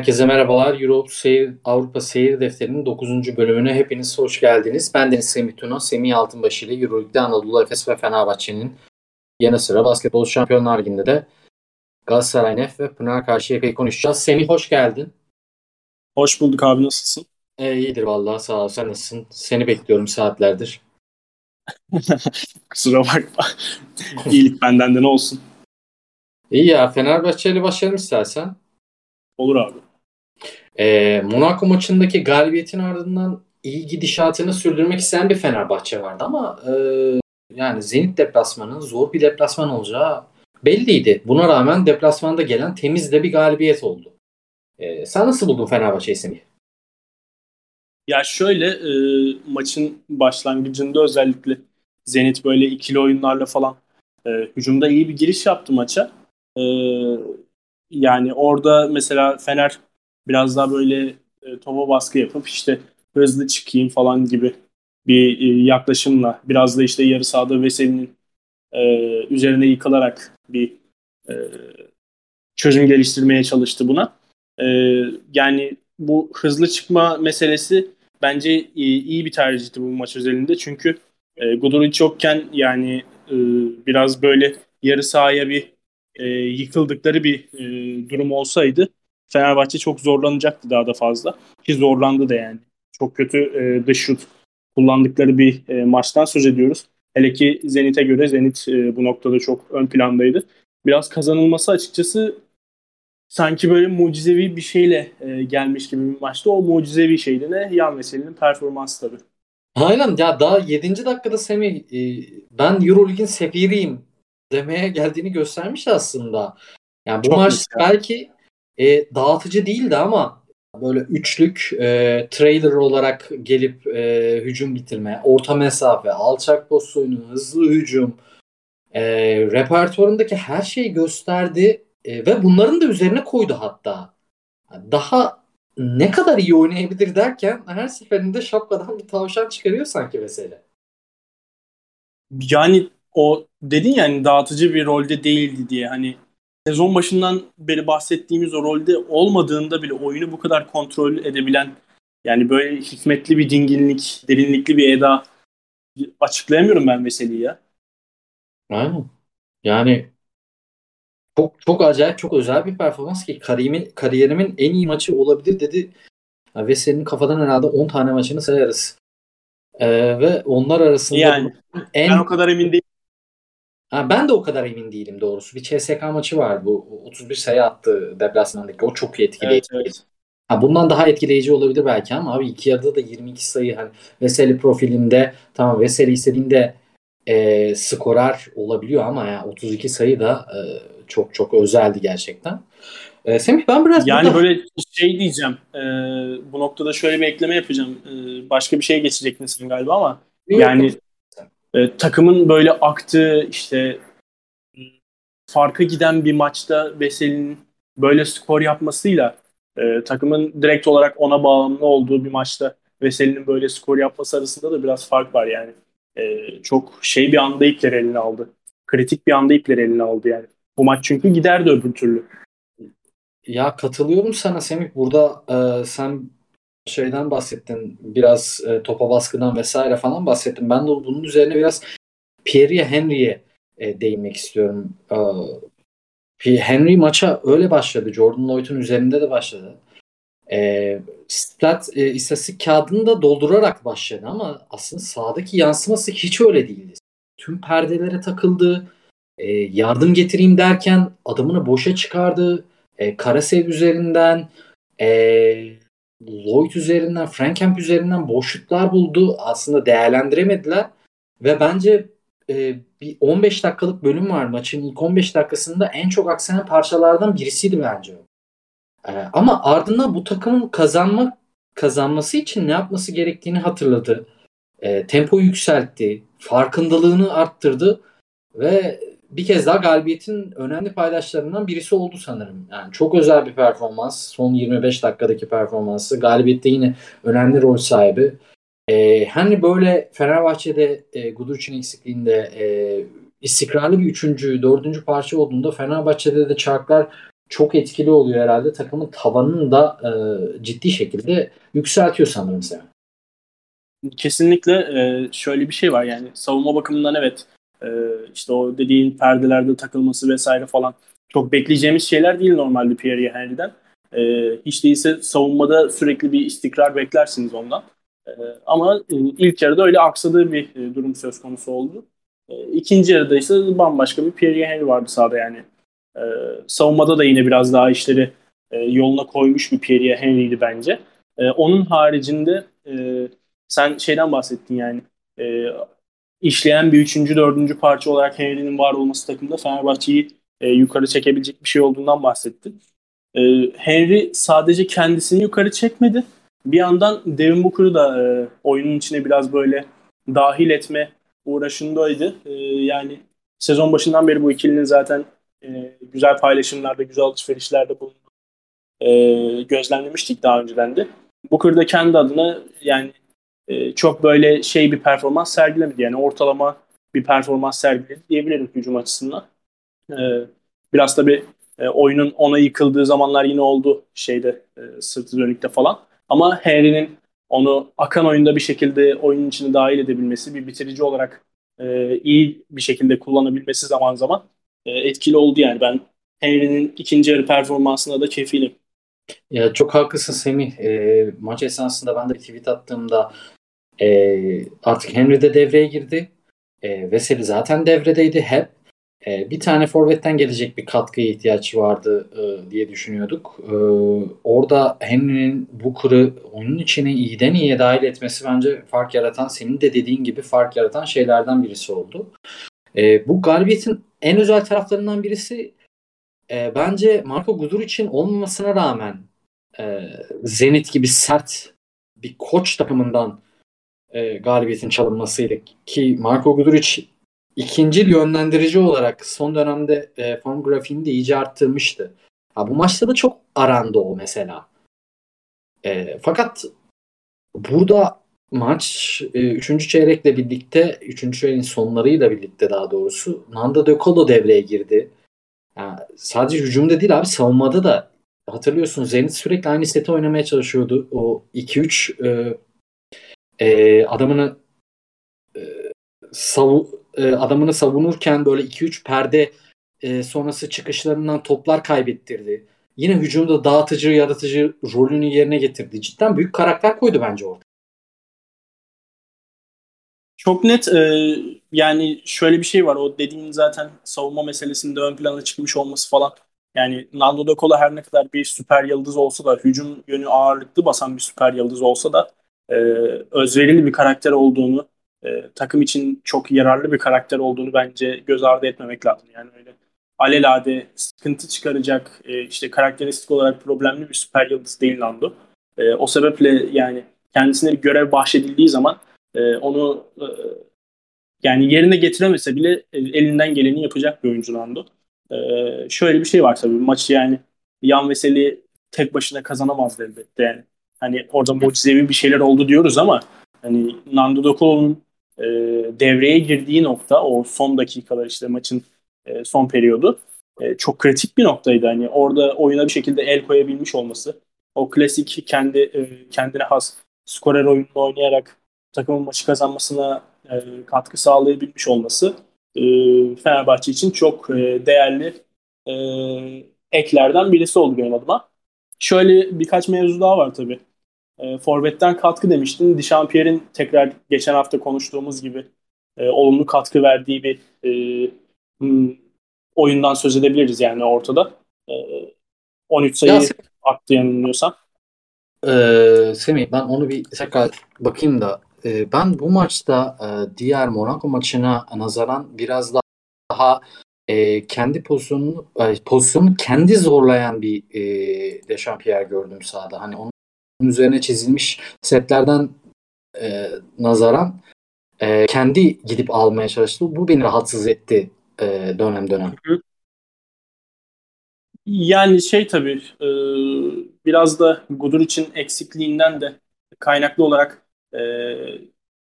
Herkese merhabalar. Europe Seyir, Avrupa Seyir Defteri'nin 9. bölümüne hepiniz hoş geldiniz. Ben Deniz Semih Tuna, Semih Altınbaşı ile Euroleague'de Anadolu Efes ve Fenerbahçe'nin yanı sıra Basketbol Şampiyonlar Ligi'nde de Galatasaray Nef ve Pınar Karşıyaka'yı konuşacağız. Semih hoş geldin. Hoş bulduk abi nasılsın? E, iyidir vallahi sağ ol. Sen nasılsın? Seni bekliyorum saatlerdir. Kusura bakma. İyilik benden de ne olsun. İyi ya Fenerbahçe ile başlayalım istersen. Olur abi. E, Monaco maçındaki galibiyetin ardından iyi gidişatını sürdürmek isteyen bir Fenerbahçe vardı ama e, yani Zenit deplasmanının zor bir deplasman olacağı belliydi. Buna rağmen deplasmanda gelen temiz de bir galibiyet oldu. E, sen nasıl buldun Fenerbahçe'yi Semih? Ya şöyle e, maçın başlangıcında özellikle Zenit böyle ikili oyunlarla falan e, hücumda iyi bir giriş yaptı maça. E, yani orada mesela Fener biraz daha böyle e, topa baskı yapıp işte hızlı çıkayım falan gibi bir e, yaklaşımla biraz da işte yarı sahada Veseli'nin e, üzerine yıkılarak bir e, çözüm geliştirmeye çalıştı buna. E, yani bu hızlı çıkma meselesi bence iyi, iyi bir tercihti bu maç özelinde. Çünkü e, Guduric yokken yani e, biraz böyle yarı sahaya bir e, yıkıldıkları bir e, durum olsaydı Fenerbahçe çok zorlanacaktı daha da fazla. Ki zorlandı da yani. Çok kötü e, dış şut kullandıkları bir e, maçtan söz ediyoruz. Hele ki Zenit'e göre Zenit e, bu noktada çok ön plandaydı. Biraz kazanılması açıkçası sanki böyle mucizevi bir şeyle e, gelmiş gibi bir maçta. O mucizevi şeydi ne? Yan Veseli'nin performansı tabii. Aynen ya daha 7. dakikada Semih e, ben Euroleague'in sefiriyim demeye geldiğini göstermiş aslında. Yani bu Çok maç mesela. belki e, dağıtıcı değildi ama böyle üçlük e, trailer olarak gelip e, hücum bitirme, orta mesafe, alçak post oyunu, hızlı hücum, e, repertuarındaki her şeyi gösterdi e, ve bunların da üzerine koydu hatta. Daha ne kadar iyi oynayabilir derken her seferinde şapkadan bir tavşan çıkarıyor sanki mesele. Yani o dedin yani dağıtıcı bir rolde değildi diye hani sezon başından beri bahsettiğimiz o rolde olmadığında bile oyunu bu kadar kontrol edebilen yani böyle hikmetli bir dinginlik, derinlikli bir eda açıklayamıyorum ben meseleyi ya. Aynen. Yani çok çok acayip, çok özel bir performans ki kariyerimin, kariyerimin en iyi maçı olabilir dedi. Ve senin kafadan herhalde 10 tane maçını sayarız. Ee, ve onlar arasında yani, en... ben o kadar emin değilim. Ha, ben de o kadar emin değilim doğrusu. Bir CSK maçı var bu 31 sayı attı deplasmandaki. O çok etkileyici. Evet, evet. Ha, bundan daha etkileyici olabilir belki ama abi iki yarıda da 22 sayı hani Veseli profilinde tamam Veseli istediğinde e, skorer olabiliyor ama ya 32 sayı da e, çok çok özeldi gerçekten. E, Semih ben biraz yani burada... böyle şey diyeceğim. E, bu noktada şöyle bir ekleme yapacağım. E, başka bir şey geçecek misin galiba ama Yok, yani e, takımın böyle aktığı işte farka giden bir maçta Veseli'nin böyle skor yapmasıyla e, takımın direkt olarak ona bağımlı olduğu bir maçta Veseli'nin böyle skor yapması arasında da biraz fark var yani. E, çok şey bir anda ipleri eline aldı. Kritik bir anda ipleri eline aldı yani. Bu maç çünkü giderdi öbür türlü. Ya katılıyorum sana Semih. Burada e, sen şeyden bahsettin. Biraz e, topa baskıdan vesaire falan bahsettin. Ben de bunun üzerine biraz Pierre Henry'e e, değinmek istiyorum. E, Henry maça öyle başladı. Jordan Lloyd'un üzerinde de başladı. E, stat e, istatistik kağıdını da doldurarak başladı ama aslında sahadaki yansıması hiç öyle değildi. Tüm perdelere takıldı. E, yardım getireyim derken adımını boşa çıkardı. E, Karasev üzerinden e, Lloyd üzerinden, Frankamp üzerinden boşluklar buldu. Aslında değerlendiremediler. Ve bence e, bir 15 dakikalık bölüm var maçın ilk 15 dakikasında en çok aksayan parçalardan birisiydi bence. E, ama ardından bu takımın kazanma kazanması için ne yapması gerektiğini hatırladı. E, tempoyu yükseltti, farkındalığını arttırdı ve bir kez daha galibiyetin önemli paydaşlarından birisi oldu sanırım. Yani çok özel bir performans. Son 25 dakikadaki performansı. Galibiyette yine önemli rol sahibi. Ee, hani böyle Fenerbahçe'de e, Guduric'in eksikliğinde e, istikrarlı bir üçüncü, dördüncü parça olduğunda Fenerbahçe'de de çarklar çok etkili oluyor herhalde. Takımın tavanını da e, ciddi şekilde yükseltiyor sanırım sen. Kesinlikle e, şöyle bir şey var yani savunma bakımından evet e, işte o dediğin perdelerde takılması vesaire falan çok bekleyeceğimiz şeyler değil normalde Pierre Henry'den. E, hiç değilse savunmada sürekli bir istikrar beklersiniz ondan. E, ama ilk yarıda öyle aksadığı bir e, durum söz konusu oldu. E, ikinci yarıda ise bambaşka bir Pierre Henry vardı sahada yani. E, savunmada da yine biraz daha işleri e, yoluna koymuş bir Pierre Henry'di bence. E, onun haricinde e, sen şeyden bahsettin yani e, işleyen bir üçüncü, dördüncü parça olarak Henry'nin var olması takımda Fenerbahçe'yi e, yukarı çekebilecek bir şey olduğundan bahsettin. E, Henry sadece kendisini yukarı çekmedi. Bir yandan Devin Booker'ı da e, oyunun içine biraz böyle dahil etme uğraşındaydı. E, yani sezon başından beri bu ikilinin zaten e, güzel paylaşımlarda, güzel alışverişlerde bulunduğunu e, gözlemlemiştik daha önceden de. Booker da kendi adına yani e, çok böyle şey bir performans sergilemedi. Yani ortalama bir performans sergiledi diyebilirim hücum açısından. E, biraz tabii e, oyunun ona yıkıldığı zamanlar yine oldu şeyde e, sırtı dönükte falan. Ama Henry'nin onu akan oyunda bir şekilde oyunun içine dahil edebilmesi, bir bitirici olarak e, iyi bir şekilde kullanabilmesi zaman zaman e, etkili oldu yani. Ben Henry'nin ikinci yarı performansına da kefilim. Ya çok haklısın Semih. E, maç esnasında ben de tweet attığımda e, artık Henry de devreye girdi. E, Veseli zaten devredeydi hep. E, bir tane forvetten gelecek bir katkıya ihtiyaç vardı e, diye düşünüyorduk. E, orada Henry'nin bu kırı onun içine iyiden iyiye dahil etmesi bence fark yaratan, senin de dediğin gibi fark yaratan şeylerden birisi oldu. E, bu galibiyetin en özel taraflarından birisi e, bence Marco Gudur için olmamasına rağmen e, Zenit gibi sert bir koç takımından e, galibiyetin çalınmasıydı. Ki Marco Guduric ikinci yönlendirici olarak son dönemde e, form grafiğini de iyice arttırmıştı. Ha, bu maçta da çok arandı o mesela. E, fakat burada maç 3. E, çeyrekle birlikte 3. çeyreğin sonlarıyla birlikte daha doğrusu Nando De Colo devreye girdi. Yani sadece hücumda değil abi savunmada da hatırlıyorsun Zenit sürekli aynı seti oynamaya çalışıyordu. O 2-3 e, e, adamını savu, e, adamını savunurken böyle 2-3 perde e, sonrası çıkışlarından toplar kaybettirdi. Yine hücumda dağıtıcı, yaratıcı rolünü yerine getirdi. Cidden büyük karakter koydu bence orada. Çok net e, yani şöyle bir şey var o dediğin zaten savunma meselesinde ön plana çıkmış olması falan. Yani Nando Cola her ne kadar bir süper yıldız olsa da hücum yönü ağırlıklı basan bir süper yıldız olsa da e, özverili bir karakter olduğunu, e, takım için çok yararlı bir karakter olduğunu bence göz ardı etmemek lazım. Yani öyle alelade sıkıntı çıkaracak, e, işte karakteristik olarak problemli bir süper yıldız değil Nando. E, o sebeple yani kendisine bir görev bahşedildiği zaman e, onu e, yani yerine getiremese bile elinden geleni yapacak bir oyuncu Nando. E, şöyle bir şey var tabii maçı yani Yan Veseli tek başına kazanamaz elbette yani. Hani orada mucizevi bir şeyler oldu diyoruz ama hani Nando Dokolo'nun e, devreye girdiği nokta o son dakikalar işte maçın e, son periyodu e, çok kritik bir noktaydı. Hani orada oyuna bir şekilde el koyabilmiş olması. O klasik kendi e, kendine has skorer oyununu oynayarak takımın maçı kazanmasına e, katkı sağlayabilmiş olması e, Fenerbahçe için çok e, değerli e, eklerden birisi oldu benim adıma. Şöyle birkaç mevzu daha var tabii. E, Forvet'ten katkı demiştin. Dişampier'in tekrar geçen hafta konuştuğumuz gibi e, olumlu katkı verdiği bir e, hmm, oyundan söz edebiliriz yani ortada. E, 13 sayı ya, attı yanılmıyorsam. Ee, Semih ben onu bir tekrar bakayım da e, ben bu maçta e, diğer Monaco maçına nazaran biraz daha e, kendi pozisyonunu e, pozisyonu kendi zorlayan bir e, Dechampierre gördüm sahada. Hani onun üzerine çizilmiş setlerden e, nazaran e, kendi gidip almaya çalıştı. Bu beni rahatsız etti e, dönem dönem. Yani şey tabii e, biraz da Gudur için eksikliğinden de kaynaklı olarak e,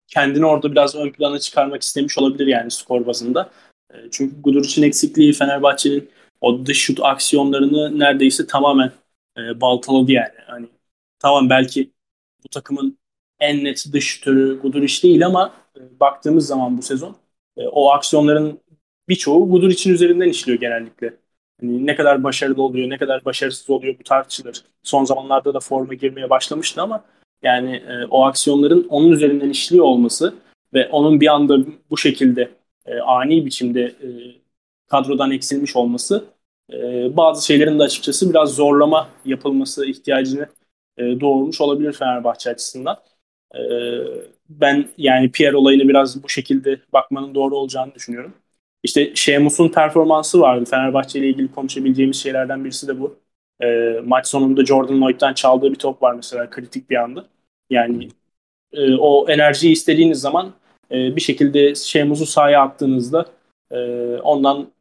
kendini orada biraz ön plana çıkarmak istemiş olabilir yani skor bazında. E, çünkü Gudur için eksikliği Fenerbahçe'nin o dış şut aksiyonlarını neredeyse tamamen e, baltaladı yani. Hani tamam belki bu takımın en net dış şutörü Guduric değil ama e, baktığımız zaman bu sezon e, o aksiyonların birçoğu Guduric'in üzerinden işliyor genellikle. Hani ne kadar başarılı oluyor, ne kadar başarısız oluyor bu tartışılır. Son zamanlarda da forma girmeye başlamıştı ama yani e, o aksiyonların onun üzerinden işliyor olması ve onun bir anda bu şekilde e, ani biçimde e, kadrodan eksilmiş olması e, bazı şeylerin de açıkçası biraz zorlama yapılması ihtiyacını e, doğurmuş olabilir Fenerbahçe açısından. E, ben yani Pierre olayını biraz bu şekilde bakmanın doğru olacağını düşünüyorum. İşte Şemus'un performansı vardı. Fenerbahçe ile ilgili konuşabileceğimiz şeylerden birisi de bu. E, maç sonunda Jordan Lloyd'dan çaldığı bir top var mesela kritik bir anda. Yani e, o enerjiyi istediğiniz zaman bir şekilde Şemus'u sahaya attığınızda ondan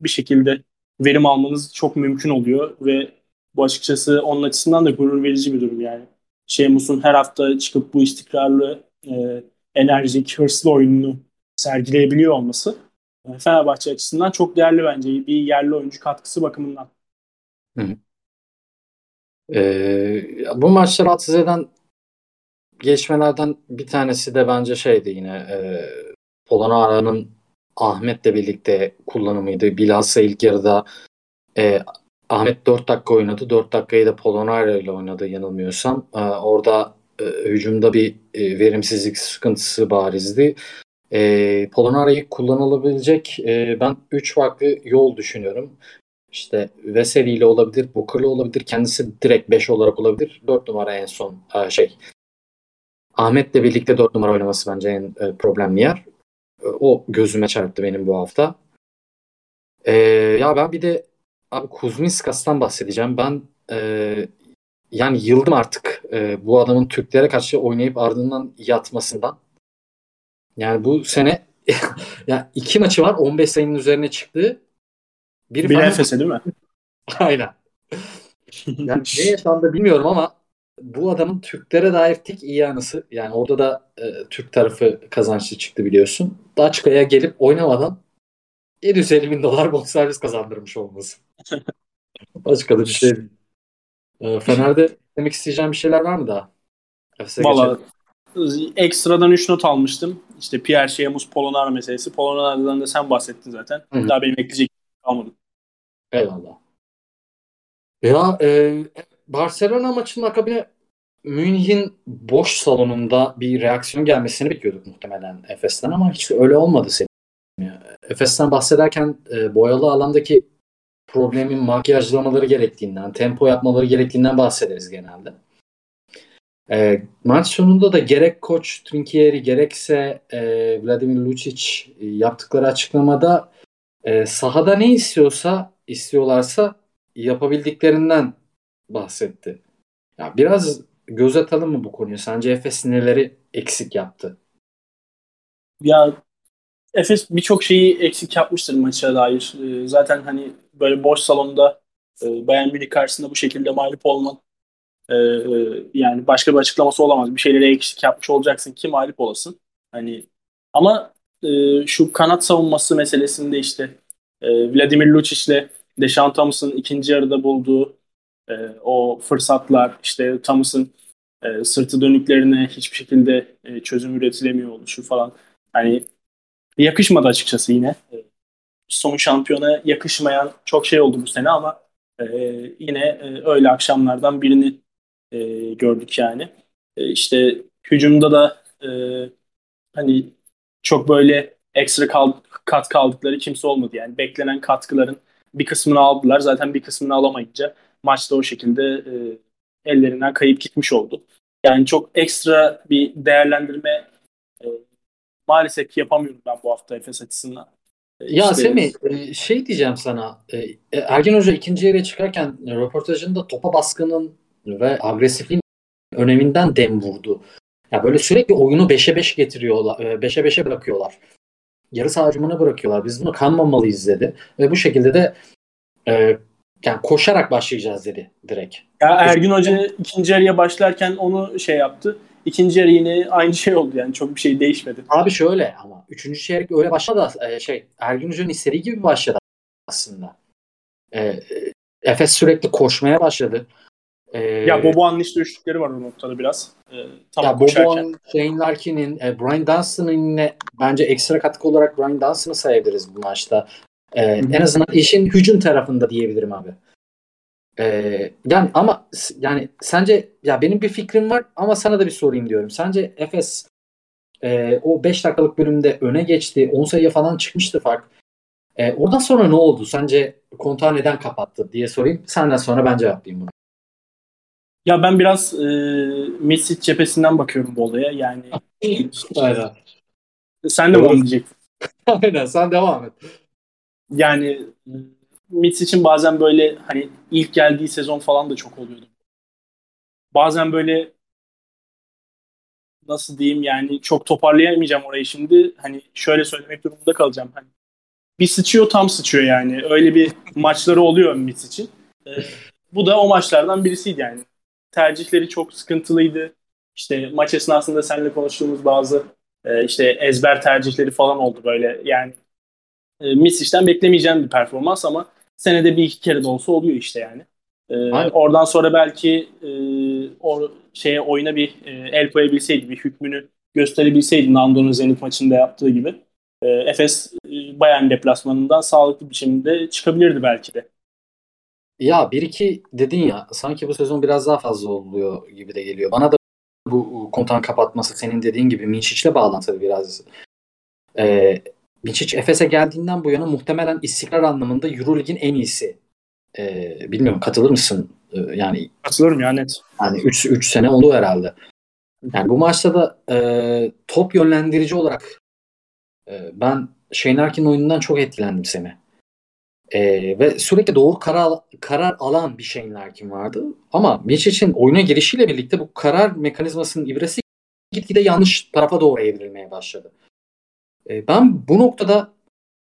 bir şekilde verim almanız çok mümkün oluyor ve bu açıkçası onun açısından da gurur verici bir durum yani. Şemus'un her hafta çıkıp bu istikrarlı, e, enerjik, hırslı oyununu sergileyebiliyor olması e, Fenerbahçe açısından çok değerli bence bir yerli oyuncu katkısı bakımından. Hı. Ee, bu maçta rahatsız eden gelişmelerden bir tanesi de bence şeydi yine e, Polonara'nın Ahmet'le birlikte kullanımıydı. Bilhassa ilk yarıda e, Ahmet 4 dakika oynadı. 4 dakikayı da Polonara ile oynadı yanılmıyorsam. E, orada e, hücumda bir e, verimsizlik sıkıntısı barizdi. E, Polonara'yı kullanılabilecek e, ben 3 farklı yol düşünüyorum. İşte Veseli ile olabilir, Booker'la olabilir. Kendisi direkt 5 olarak olabilir. 4 numara en son e, şey. Ahmet'le birlikte 4 numara oynaması bence en e, problemli yer. E, o gözüme çarptı benim bu hafta. E, ya ben bir de abi Kuzminskas'tan bahsedeceğim. Ben e, yani yıldım artık e, bu adamın Türklere karşı oynayıp ardından yatmasından. Yani bu sene ya iki maçı var 15 sayının üzerine çıktı. Bir, bir Efes'e değil mi? Aynen. yani ne yaşandı bilmiyorum ama bu adamın Türklere dair tek iyi anısı yani orada da e, Türk tarafı kazançlı çıktı biliyorsun. Daçka'ya gelip oynamadan 750 bin dolar bonservis kazandırmış olması. Başka da bir şey değil. E, Fener'de demek isteyeceğim bir şeyler var mı daha? Valla ekstradan 3 not almıştım. İşte Pierre Sheamus Polonara meselesi. Polonara'dan da sen bahsettin zaten. Hı-hı. Daha benim ekleyecek kalmadı. Eyvallah. Ya e, Barcelona maçının akabine Münih'in boş salonunda bir reaksiyon gelmesini bekliyorduk muhtemelen Efes'ten ama hiç öyle olmadı senin. Efes'ten bahsederken e, boyalı alandaki problemin makyajlamaları gerektiğinden, tempo yapmaları gerektiğinden bahsederiz genelde. E, maç sonunda da gerek koç Trinkieri gerekse e, Vladimir Lucic e, yaptıkları açıklamada e, sahada ne istiyorsa istiyorlarsa yapabildiklerinden bahsetti. Ya biraz göz atalım mı bu konuyu? Sence Efes neleri eksik yaptı? Ya Efes birçok şeyi eksik yapmıştır maça dair. Ee, zaten hani böyle boş salonda e, Bayern Münih karşısında bu şekilde mağlup olman e, e, yani başka bir açıklaması olamaz. Bir şeyleri eksik yapmış olacaksın ki mağlup olasın. Hani ama e, şu kanat savunması meselesinde işte e, Vladimir Lucic ile Deşan Thomas'ın ikinci yarıda bulduğu e, o fırsatlar işte Thomas'ın sırtı dönüklerine hiçbir şekilde çözüm üretilemiyor oluşu falan. Hani yakışmadı açıkçası yine. E, son şampiyona yakışmayan çok şey oldu bu sene ama e, yine e, öyle akşamlardan birini e, gördük yani. E, işte hücumda da hani çok böyle ekstra kal kat kaldıkları kimse olmadı yani. Beklenen katkıların bir kısmını aldılar. Zaten bir kısmını alamayınca maçta o şekilde e, ellerinden kayıp gitmiş oldu. Yani çok ekstra bir değerlendirme e, maalesef yapamıyorum ben bu hafta Efes açısından. E, ya işte, Semih e, şey diyeceğim sana e, Ergen Hoca ikinci yere çıkarken röportajında topa baskının ve agresifliğin öneminden dem vurdu. Ya böyle sürekli oyunu 5'e 5 getiriyorlar. 5'e 5'e bırakıyorlar. Yarı saha bırakıyorlar. Biz bunu kanmamalıyız dedi. Ve bu şekilde de e, yani koşarak başlayacağız dedi direkt. Ya Ergün Hoca ikinci yarıya başlarken onu şey yaptı. İkinci yarı yine aynı şey oldu yani çok bir şey değişmedi. Abi şöyle ama üçüncü çeyrek öyle başladı e, şey Ergün Hoca'nın istediği gibi başladı aslında. E, Efes sürekli koşmaya başladı. Ee, ya Boboğan'ın işte üçlükleri var o noktada biraz. Ee, tam ya Boboğan, Shane Larkin'in, e, Brian Dunstan'ın yine bence ekstra katkı olarak Brian Dunstan'ı sayabiliriz bu maçta. Ee, en azından işin hücum tarafında diyebilirim abi. Ee, yani ama yani sence ya benim bir fikrim var ama sana da bir sorayım diyorum. Sence Efes e, o 5 dakikalık bölümde öne geçti. 10 sayıya falan çıkmıştı fark. E, oradan sonra ne oldu? Sence kontağı neden kapattı diye sorayım. Senden sonra ben cevaplayayım bunu. Ya ben biraz e, Messi cephesinden bakıyorum bu olaya. Yani Aynen. Sen de mi diyecektin? Aynen sen devam et. Yani Mitch için bazen böyle hani ilk geldiği sezon falan da çok oluyordu. Bazen böyle nasıl diyeyim yani çok toparlayamayacağım orayı şimdi. Hani şöyle söylemek durumunda kalacağım. Hani bir sıçıyor tam sıçıyor yani. Öyle bir maçları oluyor Mitch için. Ee, bu da o maçlardan birisiydi yani. Tercihleri çok sıkıntılıydı. İşte maç esnasında seninle konuştuğumuz bazı e, işte ezber tercihleri falan oldu böyle. Yani e, Misic'den beklemeyeceğim bir performans ama senede bir iki kere de olsa oluyor işte yani. E, oradan sonra belki e, o şeye oyuna bir e, el koyabilseydi, bir hükmünü gösterebilseydi Nando'nun Zenit maçında yaptığı gibi. E, Efes e, Bayern deplasmanından sağlıklı bir şekilde çıkabilirdi belki de. Ya bir iki dedin ya sanki bu sezon biraz daha fazla oluyor gibi de geliyor. Bana da bu kontan kapatması senin dediğin gibi Minçic'le bağlantılı biraz. Ee, Minçic Efes'e geldiğinden bu yana muhtemelen istikrar anlamında Eurolig'in en iyisi. Ee, bilmiyorum katılır mısın? Ee, yani Katılırım ya net. Yani 3 3 sene oldu herhalde. Yani bu maçta da e, top yönlendirici olarak e, ben Shane Larkin oyunundan çok etkilendim seni. E, ve sürekli doğru karar, karar alan bir Shane Larkin vardı. Ama Michic'in oyuna girişiyle birlikte bu karar mekanizmasının ibresi gitgide yanlış tarafa doğru evrilmeye başladı. E, ben bu noktada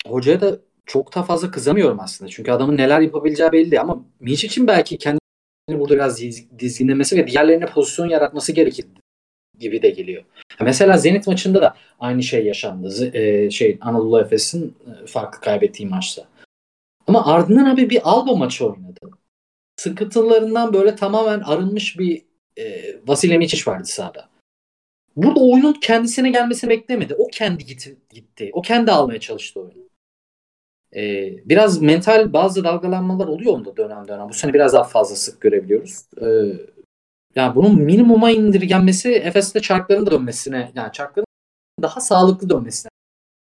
hocaya da çok da fazla kızamıyorum aslında. Çünkü adamın neler yapabileceği belli ama Mitch için belki kendini burada biraz dizginlemesi ve diğerlerine pozisyon yaratması gerekir gibi de geliyor. Mesela Zenit maçında da aynı şey yaşandı. E, şey Anadolu Efes'in e, farklı kaybettiği maçta. Ama ardından abi bir Alba maçı oynadı. Sıkıntılarından böyle tamamen arınmış bir e, Vasilya Miçic vardı sahada. Burada oyunun kendisine gelmesini beklemedi. O kendi gitti. gitti. O kendi almaya çalıştı oyunu. Ee, biraz mental bazı dalgalanmalar oluyor onda dönem dönem. Bu sene biraz daha fazla sık görebiliyoruz. Ee, yani bunun minimuma indirgenmesi Efes'te çarkların dönmesine yani çarkların daha sağlıklı dönmesine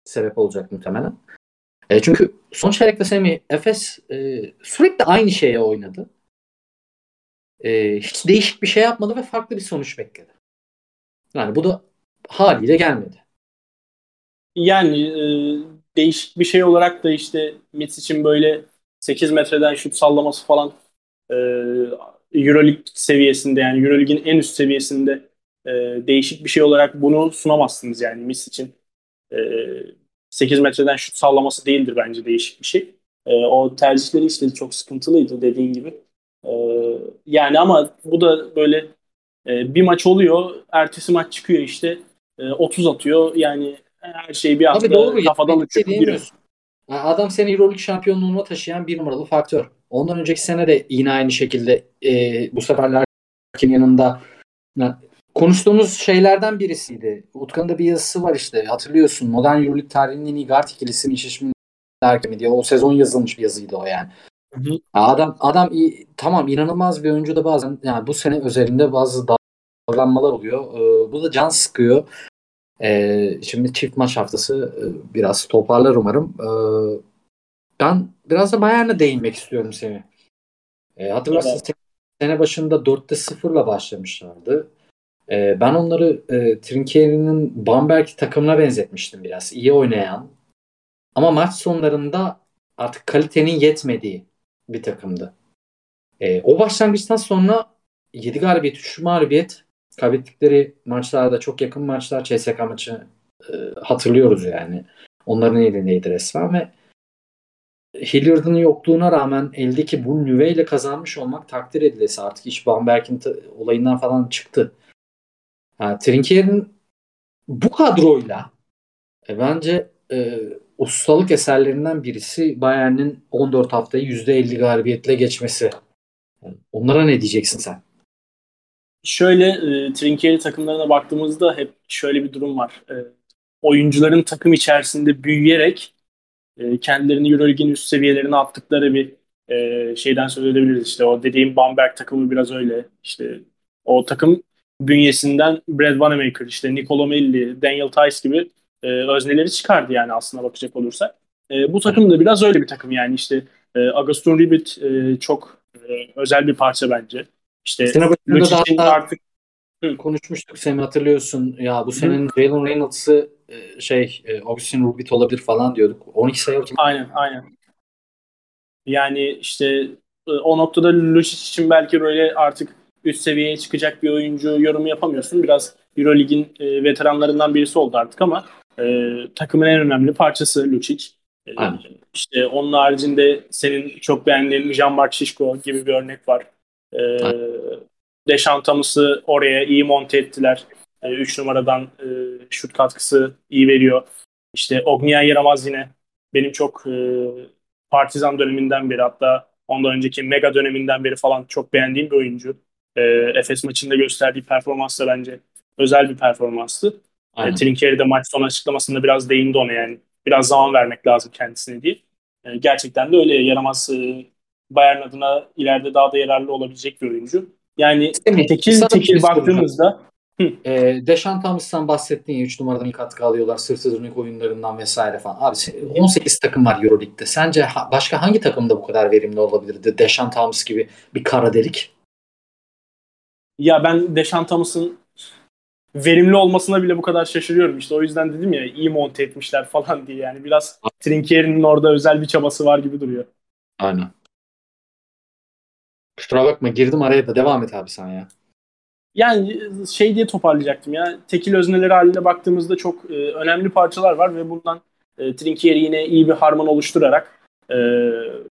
sebep olacak muhtemelen. E, çünkü son çeyrekte Semih Efes e, sürekli aynı şeye oynadı. E, hiç değişik bir şey yapmadı ve farklı bir sonuç bekledi. Yani bu da haliyle gelmedi. Yani e, değişik bir şey olarak da işte Mitch için böyle 8 metreden şut sallaması falan e, Euroleague seviyesinde yani Euroleague'in en üst seviyesinde e, değişik bir şey olarak bunu sunamazsınız yani Mitch için. E, 8 metreden şut sallaması değildir bence değişik bir şey. E, o tercihleri işte çok sıkıntılıydı dediğin gibi. E, yani ama bu da böyle e, bir maç oluyor, ertesi maç çıkıyor işte e, 30 atıyor. Yani her şey bir anda doğru, kafadan uçup gidiyor. Adam seni Euroleague şampiyonluğuna taşıyan bir numaralı faktör. Ondan önceki sene de yine aynı şekilde e, bu sefer Larkin yanında yani konuştuğumuz şeylerden birisiydi. Utkan'ın da bir yazısı var işte hatırlıyorsun. Modern Euroleague tarihinin en iyi guard ikilisinin eşleşmesi Larkin diye. O sezon yazılmış bir yazıydı o yani. Hı hı. Adam adam iyi, tamam inanılmaz bir oyuncu da bazen yani bu sene özelinde bazı dalgalanmalar oluyor. Ee, bu da can sıkıyor. Ee, şimdi çift maç haftası e, biraz toparlar umarım. Ee, ben biraz da Bayern'e değinmek istiyorum seni. Ee, hatırlarsın evet. sene başında 4'te 0'la başlamışlardı. Ee, ben onları e, Trinkieri'nin Bamberg takımına benzetmiştim biraz. İyi oynayan. Ama maç sonlarında artık kalitenin yetmediği bir takımdı. E, o başlangıçtan sonra 7 galibiyet, 3 mağlubiyet kaybettikleri maçlarda çok yakın maçlar CSK maçı e, hatırlıyoruz yani. Onların elindeydi resmen ve Hilliard'ın yokluğuna rağmen eldeki bu nüveyle kazanmış olmak takdir edilesi. Artık iş Bamberg'in olayından falan çıktı. Yani Trinkier'in bu kadroyla e, bence e, ustalık eserlerinden birisi Bayern'in 14 haftayı %50 galibiyetle geçmesi. onlara ne diyeceksin sen? Şöyle e, Trinkieri takımlarına baktığımızda hep şöyle bir durum var. E, oyuncuların takım içerisinde büyüyerek e, kendilerini Euroleague'in üst seviyelerine attıkları bir e, şeyden söz edebiliriz. İşte o dediğim Bamberg takımı biraz öyle. İşte o takım bünyesinden Brad Wanamaker, işte Nicolo Melli, Daniel Tice gibi e, özneleri çıkardı yani aslında bakacak olursak. E, bu takım da biraz öyle bir takım yani işte e, Agustin Ribbit e, çok e, özel bir parça bence. İşte Sene başında da artık konuşmuştuk Semih hatırlıyorsun. Ya bu senin Jalen Reynolds'ı e, şey e, Augustin Rubit olabilir falan diyorduk. 12 sayı ortalama. Aynen aynen. Yani işte e, o noktada Lucic için belki böyle artık üst seviyeye çıkacak bir oyuncu yorumu yapamıyorsun. Biraz Eurolig'in e, veteranlarından birisi oldu artık ama e, takımın en önemli parçası Lucic. E, işte onun haricinde senin çok beğendiğin Jean-Marc Şişko gibi bir örnek var. E, Deşan Thomas'ı oraya iyi monte ettiler. 3 e, numaradan e, şut katkısı iyi veriyor. İşte Ogniyan Yaramaz yine benim çok e, Partizan döneminden beri hatta ondan önceki Mega döneminden beri falan çok beğendiğim bir oyuncu. E, Efes maçında gösterdiği performans da bence özel bir performanstı. E, Trinkeri de maç sonu açıklamasında biraz değindi ona yani. Biraz zaman vermek lazım kendisine diye. E, gerçekten de öyle yaramaz e, Bayern adına ileride daha da yararlı olabilecek bir oyuncu. Yani Semih, tekil tekil şey baktığımızda e, Deşan Thomas'tan bahsettiğin ya 3 numaradan katkı alıyorlar sırtı dönük oyunlarından vesaire falan. Abi 18 takım var Euroleague'de. Sence ha, başka hangi takımda bu kadar verimli olabilirdi? Deşan Thomas gibi bir kara delik. Ya ben Deşan Thomas'ın verimli olmasına bile bu kadar şaşırıyorum. İşte o yüzden dedim ya iyi monte etmişler falan diye. Yani biraz Trinkieri'nin orada özel bir çabası var gibi duruyor. Aynen. Kusura bakma girdim araya da devam et abi sen ya. Yani şey diye toparlayacaktım ya. Tekil özneleri haline baktığımızda çok e, önemli parçalar var ve bundan e, Trinkieri yine iyi bir harman oluşturarak e,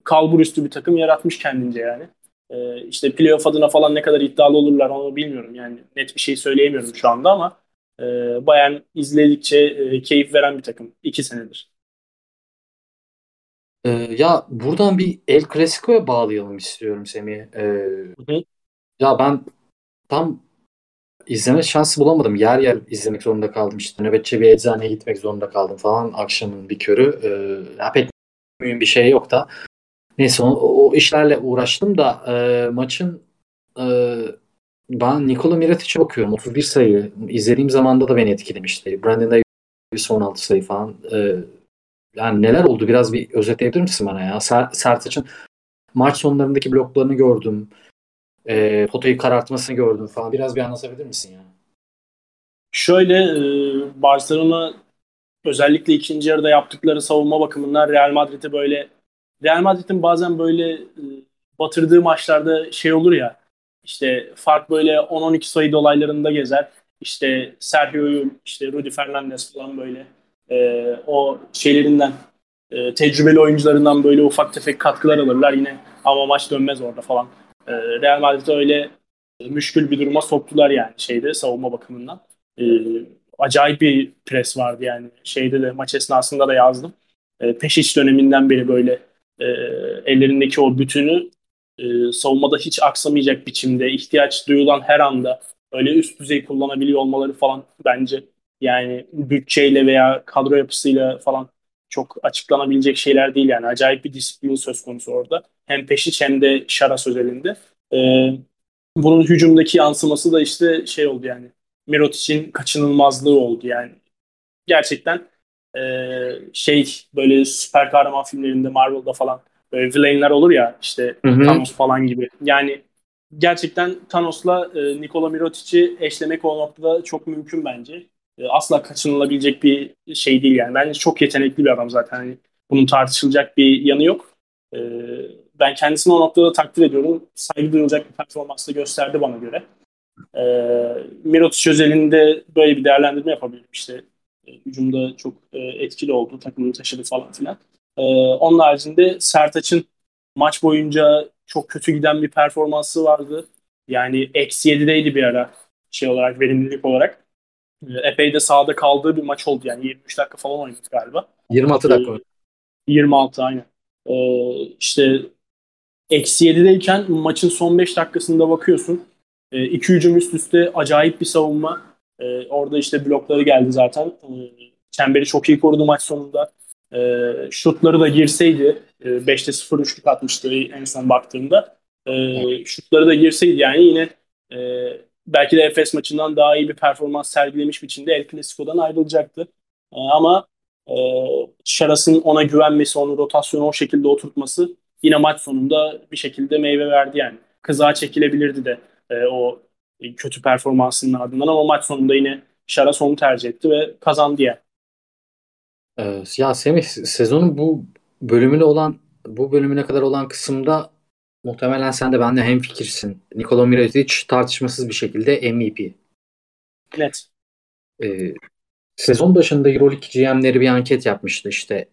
kalbur üstü bir takım yaratmış kendince yani. E, işte playoff adına falan ne kadar iddialı olurlar onu bilmiyorum. Yani net bir şey söyleyemiyorum şu anda ama e, Bayern izledikçe e, keyif veren bir takım. iki senedir. Ee, ya buradan bir El Clasico'ya bağlayalım istiyorum Semih. Ee, ya ben tam izleme şansı bulamadım. Yer yer izlemek zorunda kaldım. İşte nöbetçi bir eczaneye gitmek zorunda kaldım falan. Akşamın bir körü. Ee, ya pek mühim bir şey yok da. Neyse o, o işlerle uğraştım da e, maçın e, ben Nikola Mirotic'e bakıyorum. 31 sayı. izlediğim zamanda da beni etkilemişti. Brandon Davis 16 sayı falan. E, yani neler oldu? Biraz bir özetleyebilir misin bana ya? Sertaç'ın maç sonlarındaki bloklarını gördüm. E, potayı karartmasını gördüm falan. Biraz bir anlatabilir misin ya? Şöyle e, Barcelona özellikle ikinci yarıda yaptıkları savunma bakımından Real Madrid'e böyle Real Madrid'in bazen böyle e, batırdığı maçlarda şey olur ya işte fark böyle 10-12 sayı dolaylarında gezer. İşte Sergio'yu işte Rudy Fernandez falan böyle e, o şeylerinden e, tecrübeli oyuncularından böyle ufak tefek katkılar alırlar yine ama maç dönmez orada falan. E, Real Madrid'i öyle e, müşkül bir duruma soktular yani şeyde savunma bakımından. E, acayip bir pres vardı yani şeyde de maç esnasında da yazdım. E, Peşiç döneminden beri böyle e, ellerindeki o bütünü e, savunmada hiç aksamayacak biçimde ihtiyaç duyulan her anda öyle üst düzey kullanabiliyor olmaları falan bence yani bütçeyle veya kadro yapısıyla falan çok açıklanabilecek şeyler değil yani. Acayip bir disiplin söz konusu orada. Hem Peşiç hem de Şaras özelinde. Ee, bunun hücumdaki yansıması da işte şey oldu yani. Mirotic'in kaçınılmazlığı oldu yani. Gerçekten e, şey böyle süper kahraman filmlerinde Marvel'da falan böyle villainler olur ya işte hı hı. Thanos falan gibi. Yani gerçekten Thanos'la e, Nikola Mirotic'i eşlemek o noktada çok mümkün bence. E, asla kaçınılabilecek bir şey değil yani. Bence çok yetenekli bir adam zaten. Hani bunun tartışılacak bir yanı yok. E, ben kendisini o noktada takdir ediyorum. Saygı duyulacak bir performans da gösterdi bana göre. E, Mirotic özelinde böyle bir değerlendirme yapabilirim. İşte hücumda çok e, etkili oldu. Takımını taşıdı falan filan. E, onun haricinde Sertaç'ın maç boyunca çok kötü giden bir performansı vardı. Yani eksi 7'deydi bir ara şey olarak, verimlilik olarak. epey de sahada kaldığı bir maç oldu yani 23 dakika falan oynadı galiba. 26 dakika. Ee, 26 aynen. Ee, işte eksi 7'deyken maçın son 5 dakikasında bakıyorsun. E, iki hücum üst üste acayip bir savunma. E, orada işte blokları geldi zaten. E, çemberi çok iyi korudu maç sonunda. E, şutları da girseydi e, 5'te 0 üçlük atmıştı en son baktığımda. E, şutları da girseydi yani yine e, belki de Efes maçından daha iyi bir performans sergilemiş biçimde El Clasico'dan ayrılacaktı. E, ama e, Şaras'ın ona güvenmesi, onu rotasyonu o şekilde oturtması yine maç sonunda bir şekilde meyve verdi yani. Kızağa çekilebilirdi de e, o kötü performansının ardından ama maç sonunda yine Şaras onu tercih etti ve kazandı yani. Ee, ya Semih sezonun bu bölümüne olan bu bölümüne kadar olan kısımda muhtemelen sen de bende hem fikirsin. Nikola Mirotic tartışmasız bir şekilde MVP. Net. Ee, sezon başında Euroleague GM'leri bir anket yapmıştı işte.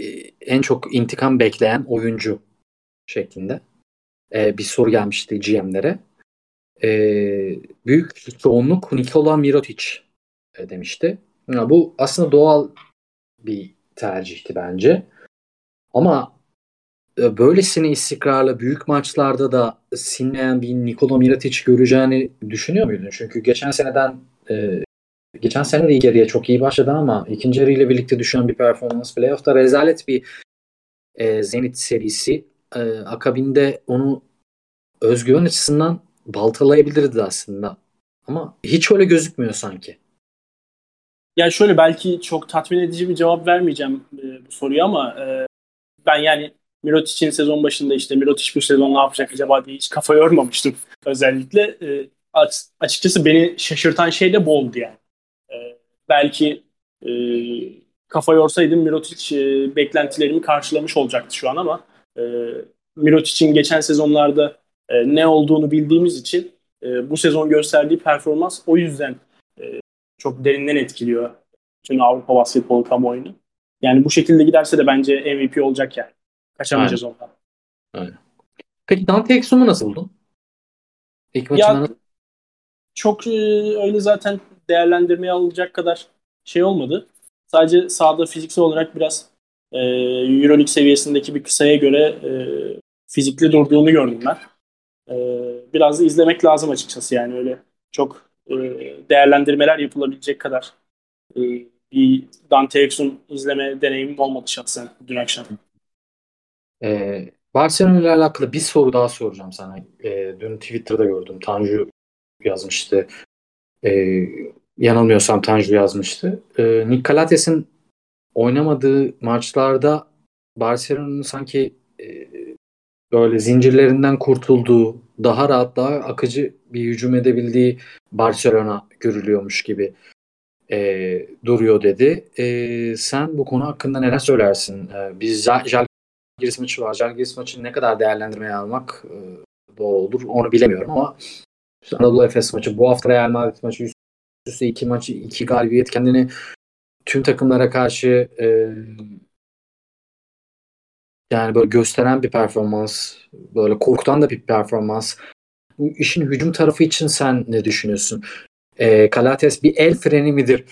Ee, en çok intikam bekleyen oyuncu şeklinde. Ee, bir soru gelmişti GM'lere. Ee, büyük çoğunluk Nikola Mirotic e, demişti. Ya bu aslında doğal bir tercihti bence. Ama e, böylesine istikrarlı büyük maçlarda da sinleyen bir Nikola Mirotic göreceğini düşünüyor muydun? Çünkü geçen seneden e, geçen sene de yarıya çok iyi başladı ama ikinci yarıyla birlikte düşen bir performans playoff'ta rezalet bir e, Zenit serisi. E, akabinde onu özgüven açısından baltalayabilirdi aslında. Ama hiç öyle gözükmüyor sanki. Yani şöyle belki çok tatmin edici bir cevap vermeyeceğim e, bu soruya ama e, ben yani Mirotic'in sezon başında işte Mirotic bu sezon ne yapacak acaba diye hiç kafa yormamıştım özellikle. E, açıkçası beni şaşırtan şey de bu oldu yani. E, belki e, kafa yorsaydım Mirotic e, beklentilerimi karşılamış olacaktı şu an ama e, Mirotic'in geçen sezonlarda e, ne olduğunu bildiğimiz için e, bu sezon gösterdiği performans o yüzden e, çok derinden etkiliyor tüm Avrupa basketbolu kamuoyunu. Yani bu şekilde giderse de bence MVP olacak yani. Kaçamayacağız Aynen. ondan. Aynen. Peki Dante Exum'u nasıl buldun? İlk ya? Çok e, öyle zaten değerlendirmeye alınacak kadar şey olmadı. Sadece sahada fiziksel olarak biraz e, Euroleague seviyesindeki bir kısaya göre e, fizikli durduğunu gördüm ben. E, biraz da izlemek lazım açıkçası yani öyle çok e, değerlendirmeler yapılabilecek kadar e, bir Dante Exum izleme deneyimim olmadı şahsen dün akşam. Ee, Barcelona ile alakalı bir soru daha soracağım sana. Ee, dün Twitter'da gördüm. Tanju yazmıştı. Ee, yanılmıyorsam Tanju yazmıştı. Ee, Nick oynamadığı maçlarda Barcelona'nın sanki e, böyle zincirlerinden kurtulduğu, daha rahat, daha akıcı bir hücum edebildiği Barcelona görülüyormuş gibi e, duruyor dedi. E, sen bu konu hakkında neler söylersin? E, biz Jalgiris maçı var. Jalgiris maçını ne kadar değerlendirmeye almak e, doğru olur onu bilemiyorum ama Anadolu Efes maçı, bu hafta Real Madrid maçı üst üste iki maçı, iki galibiyet kendini tüm takımlara karşı e, yani böyle gösteren bir performans, böyle korkutan da bir performans. Bu işin hücum tarafı için sen ne düşünüyorsun? E, Kalates bir el freni midir?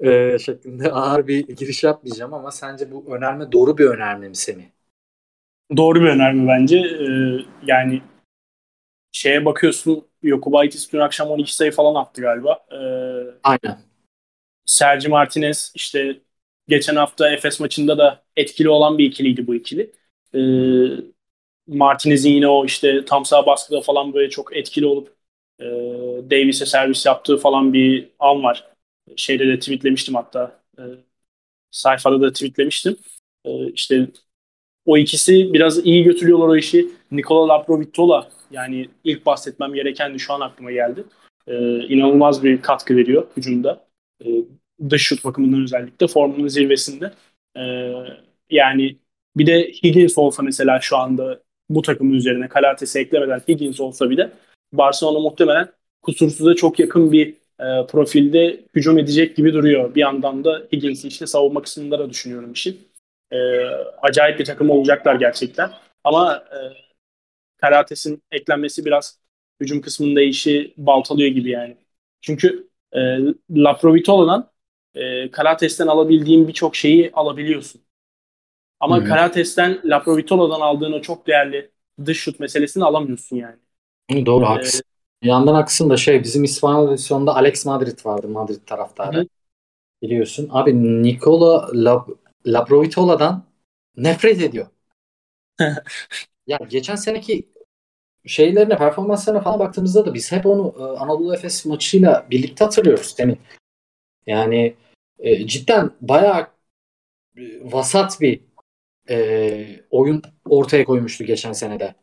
E, şeklinde ağır bir giriş yapmayacağım ama sence bu önerme doğru bir önerme mi Semih? Doğru bir önerme bence. Ee, yani şeye bakıyorsun Yokubaitis dün akşam 12 sayı falan attı galiba. Ee, Aynen. Sergi Martinez işte geçen hafta Efes maçında da etkili olan bir ikiliydi bu ikili. Ee, Martinez'in yine o işte tam sağ baskıda falan böyle çok etkili olup e, Davis'e servis yaptığı falan bir an var. Şeyde de tweetlemiştim hatta. E, sayfada da tweetlemiştim. E, işte o ikisi biraz iyi götürüyorlar o işi. Nikola Laprovitola yani ilk bahsetmem gereken şu an aklıma geldi. E, inanılmaz bir katkı veriyor hücumda. E, dış şut bakımından özellikle formunun zirvesinde. E, yani bir de Higgins olsa mesela şu anda bu takımın üzerine Kalates'i eklemeden Higgins olsa bile Barcelona muhtemelen kusursuza çok yakın bir e, profilde hücum edecek gibi duruyor. Bir yandan da Higgins'i işte savunma kısmında da düşünüyorum işin. E, acayip bir takım olacaklar gerçekten. Ama e, Kalates'in eklenmesi biraz hücum kısmında işi baltalıyor gibi yani. Çünkü e, Laprovitola'dan e, Karates'ten alabildiğin birçok şeyi alabiliyorsun. Ama Hı-hı. Karates'ten Laprovitola'dan aldığın o çok değerli dış şut meselesini alamıyorsun yani. Doğru ee, haklısın. Yandan haklısın da şey bizim İspanyol edisyonunda Alex Madrid vardı Madrid taraftarı. Hı. Biliyorsun. Abi Nikola Lab Laprovitola'dan nefret ediyor. ya geçen seneki şeylerine, performanslarına falan baktığımızda da biz hep onu e, Anadolu Efes maçıyla birlikte hatırlıyoruz Semih. Yani e, cidden bayağı e, vasat bir e, oyun ortaya koymuştu geçen senede.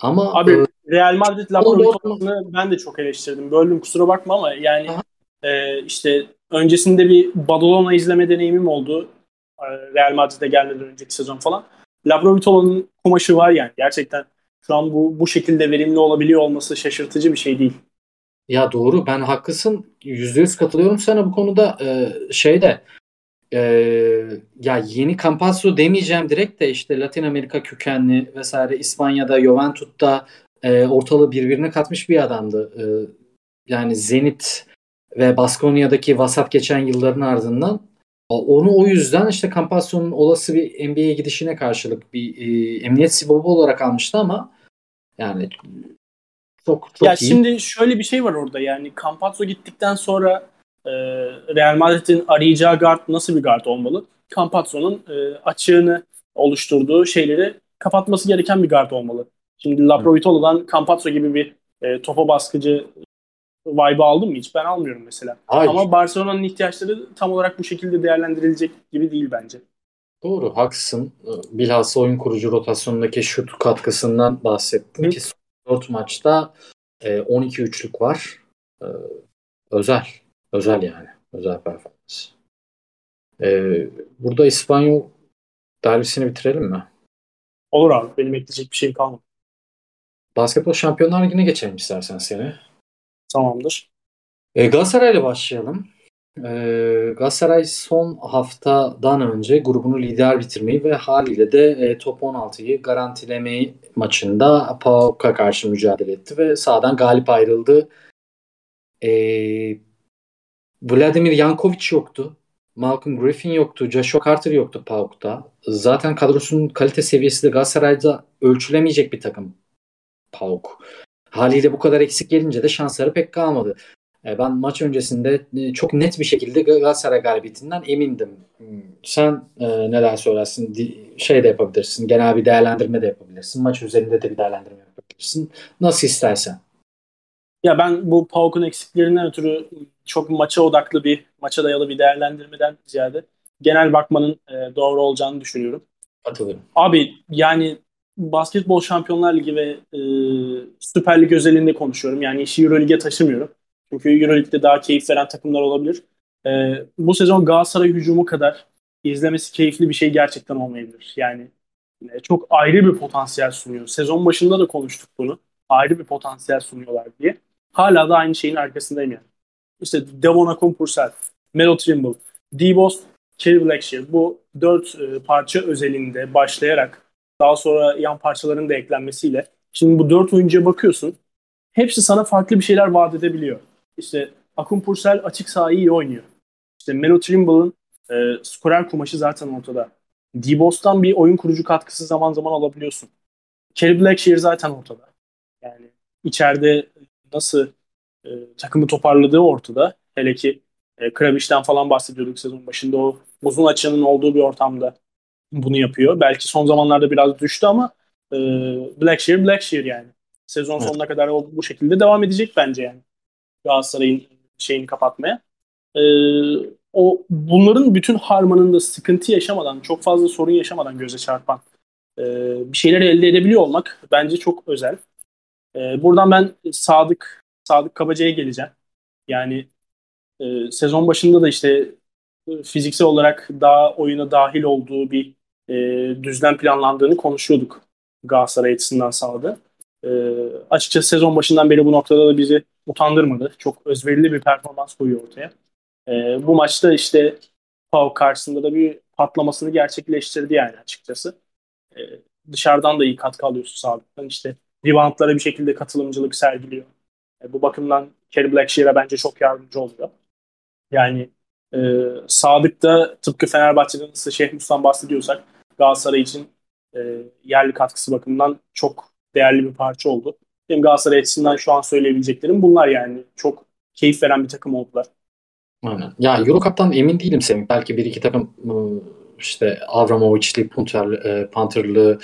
Ama Abi e, Real Madrid Laprovitola'sını ben de çok eleştirdim. Böldüm kusura bakma ama yani e, işte öncesinde bir Badalona izleme deneyimim oldu. E, Real Madrid'e gelmeden önceki sezon falan. Laprovitola'nın kumaşı var yani gerçekten şu an bu bu şekilde verimli olabiliyor olması şaşırtıcı bir şey değil. Ya doğru ben haklısın. Yüzde yüz katılıyorum sana bu konuda. Ee, şeyde e, ya yeni Campazzo demeyeceğim direkt de işte Latin Amerika kökenli vesaire İspanya'da Juventus'ta e, ortalığı birbirine katmış bir adamdı. E, yani Zenit ve Baskonya'daki vasat geçen yılların ardından onu o yüzden işte Campazzo'nun olası bir NBA'ye gidişine karşılık bir e, emniyet sibobu olarak almıştı ama yani çok çok ya iyi. şimdi şöyle bir şey var orada yani Campazzo gittikten sonra e, Real Madrid'in arayacağı guard nasıl bir guard olmalı? Campazzo'nun e, açığını oluşturduğu şeyleri kapatması gereken bir guard olmalı. Şimdi Laprovitola'dan Campazzo gibi bir e, topa baskıcı vibe aldım mı hiç? Ben almıyorum mesela. Hayır. Ama Barcelona'nın ihtiyaçları tam olarak bu şekilde değerlendirilecek gibi değil bence. Doğru, haklısın. Bilhassa oyun kurucu rotasyonundaki şut katkısından bahsettin Hı. ki 4 maçta 12 e, üçlük var. E, özel. Özel yani. Özel performans. E, burada İspanyol derbisini bitirelim mi? Olur abi. Benim ekleyecek bir şey kalmadı. Basketbol Şampiyonlar Ligi'ne geçelim istersen seni. Tamamdır. E, Galatasaray'la başlayalım. E, Galatasaray son haftadan önce grubunu lider bitirmeyi ve haliyle de e, top 16'yı garantilemeyi maçında PAOK'a karşı mücadele etti ve sağdan galip ayrıldı. E, Vladimir Yankovic yoktu. Malcolm Griffin yoktu. Joshua Carter yoktu PAOK'ta. Zaten kadrosunun kalite seviyesi de Galatasaray'da ölçülemeyecek bir takım PAOK. Haliyle bu kadar eksik gelince de şansları pek kalmadı. E, ben maç öncesinde e, çok net bir şekilde Galatasaray galibiyetinden emindim. Hmm, sen e, neler söylersin? Şey de yapabilirsin. Genel bir değerlendirme de yapabilirsin. Maç üzerinde de bir değerlendirme yapabilirsin. Nasıl istersen. Ya ben bu PAOK'un eksiklerinden ötürü çok maça odaklı bir, maça dayalı bir değerlendirmeden ziyade genel bakmanın e, doğru olacağını düşünüyorum. Katılıyorum. Abi yani basketbol şampiyonlar ligi ve e, Süper Lig özelinde konuşuyorum. Yani işi Euroleague'e taşımıyorum. Çünkü Euroleague'de daha keyif veren takımlar olabilir. E, bu sezon Galatasaray hücumu kadar izlemesi keyifli bir şey gerçekten olmayabilir. Yani e, çok ayrı bir potansiyel sunuyor. Sezon başında da konuştuk bunu. Ayrı bir potansiyel sunuyorlar diye. Hala da aynı şeyin arkasındayım yani. İşte Devon Akumpursel, Melo Trimble, D-Boss, Kerry Blackshear bu dört e, parça özelinde başlayarak daha sonra yan parçaların da eklenmesiyle şimdi bu dört oyuncuya bakıyorsun. Hepsi sana farklı bir şeyler vaat edebiliyor. İşte Akun Pursel açık sahayı iyi oynuyor. İşte Melo Trimble'ın e, skorer kumaşı zaten ortada. D-Boss'tan bir oyun kurucu katkısı zaman zaman alabiliyorsun. Kerry Blackshear zaten ortada. Yani içeride nasıl e, takımı toparladığı ortada. Hele ki e, Krabiş'ten falan bahsediyorduk sezon başında o uzun açının olduğu bir ortamda bunu yapıyor. Belki son zamanlarda biraz düştü ama e, Blackshear Blackshear yani. Sezon evet. sonuna kadar o bu şekilde devam edecek bence yani. Galatasaray'ın şeyini kapatmaya. E, o bunların bütün harmanında sıkıntı yaşamadan, çok fazla sorun yaşamadan göze çarpan e, bir şeyler elde edebiliyor olmak bence çok özel. E, buradan ben Sadık Sadık Kabaca'ya geleceğim. Yani e, sezon başında da işte e, fiziksel olarak daha oyuna dahil olduğu bir e, düzlem planlandığını konuşuyorduk Galatasaray açısından sahada. E, açıkçası sezon başından beri bu noktada da bizi utandırmadı. Çok özverili bir performans koyuyor ortaya. E, bu maçta işte Pau karşısında da bir patlamasını gerçekleştirdi yani açıkçası. E, dışarıdan da iyi katkı alıyorsun sağlıktan. İşte reboundlara bir şekilde katılımcılık sergiliyor. E, bu bakımdan Kerry Blackshear'a bence çok yardımcı oluyor. Yani e, Sadık'ta tıpkı Fenerbahçe'den nasıl Şeyh Mus'tan bahsediyorsak Galatasaray için e, yerli katkısı bakımından çok değerli bir parça oldu. Benim Galatasaray açısından şu an söyleyebileceklerim bunlar yani. Çok keyif veren bir takım oldular. Aynen. Ya Euro Cup'tan emin değilim Semih. Belki bir iki takım işte Avramovic'li, Panther'lı, Panther'lı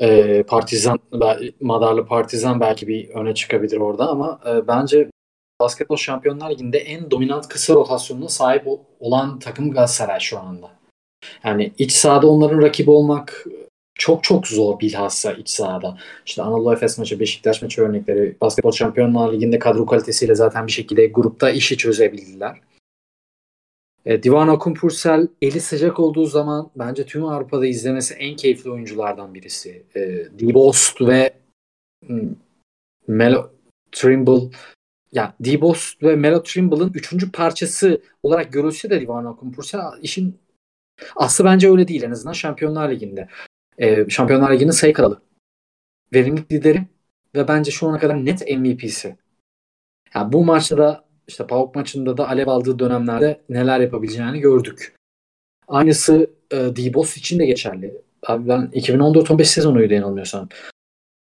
e, Partizan, Madarlı Partizan belki bir öne çıkabilir orada ama e, bence Basketbol Şampiyonlar Ligi'nde en dominant kısa rotasyonuna sahip olan takım Galatasaray şu anda. Yani iç sahada onların rakibi olmak çok çok zor bilhassa iç sahada. İşte Anadolu Efes maçı, Beşiktaş maçı örnekleri. Basketbol Şampiyonlar Ligi'nde kadro kalitesiyle zaten bir şekilde grupta işi çözebildiler. E, Divan Akumpursel eli sıcak olduğu zaman bence tüm Avrupa'da izlemesi en keyifli oyunculardan birisi. E, Dibost ve hmm, Melo Trimble yani Dibost ve Melo Trimble'ın üçüncü parçası olarak görülse de Divan Akumpursel işin aslı bence öyle değil en azından Şampiyonlar Ligi'nde. E, Şampiyonlar Ligi'nin sayı kralı. Verimlilik lideri ve bence şu ana kadar net MVP'si. Yani bu maçta da işte PAOK maçında da alev aldığı dönemlerde neler yapabileceğini gördük. Aynısı e, D-Boss için de geçerli. Abi ben 2014-15 sezonuydu yanılmıyorsam.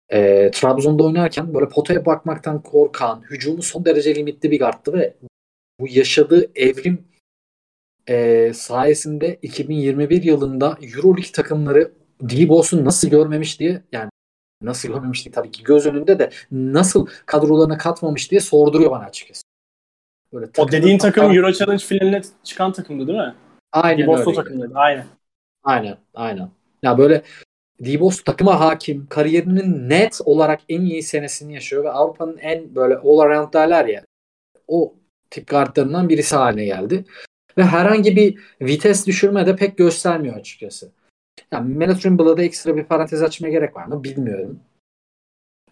E, Trabzon'da oynarken böyle potaya bakmaktan korkan, hücumu son derece limitli bir guardtı ve bu yaşadığı evrim e, sayesinde 2021 yılında Euroleague takımları D-Boss'u nasıl görmemiş diye yani nasıl görmemiş diye tabii ki göz önünde de nasıl kadrolarına katmamış diye sorduruyor bana açıkçası. Böyle o dediğin takım Euro Challenge finaline çıkan takımdı değil mi? Aynen Dibos öyle. takımıydı. Aynen. Aynen. Aynen. Ya böyle Dibos takıma hakim, kariyerinin net olarak en iyi senesini yaşıyor ve Avrupa'nın en böyle all around derler ya o tip kartlarından birisi haline geldi. Ve herhangi bir vites düşürme de pek göstermiyor açıkçası. Yani Melo Trimble'a da ekstra bir parantez açmaya gerek var mı bilmiyorum.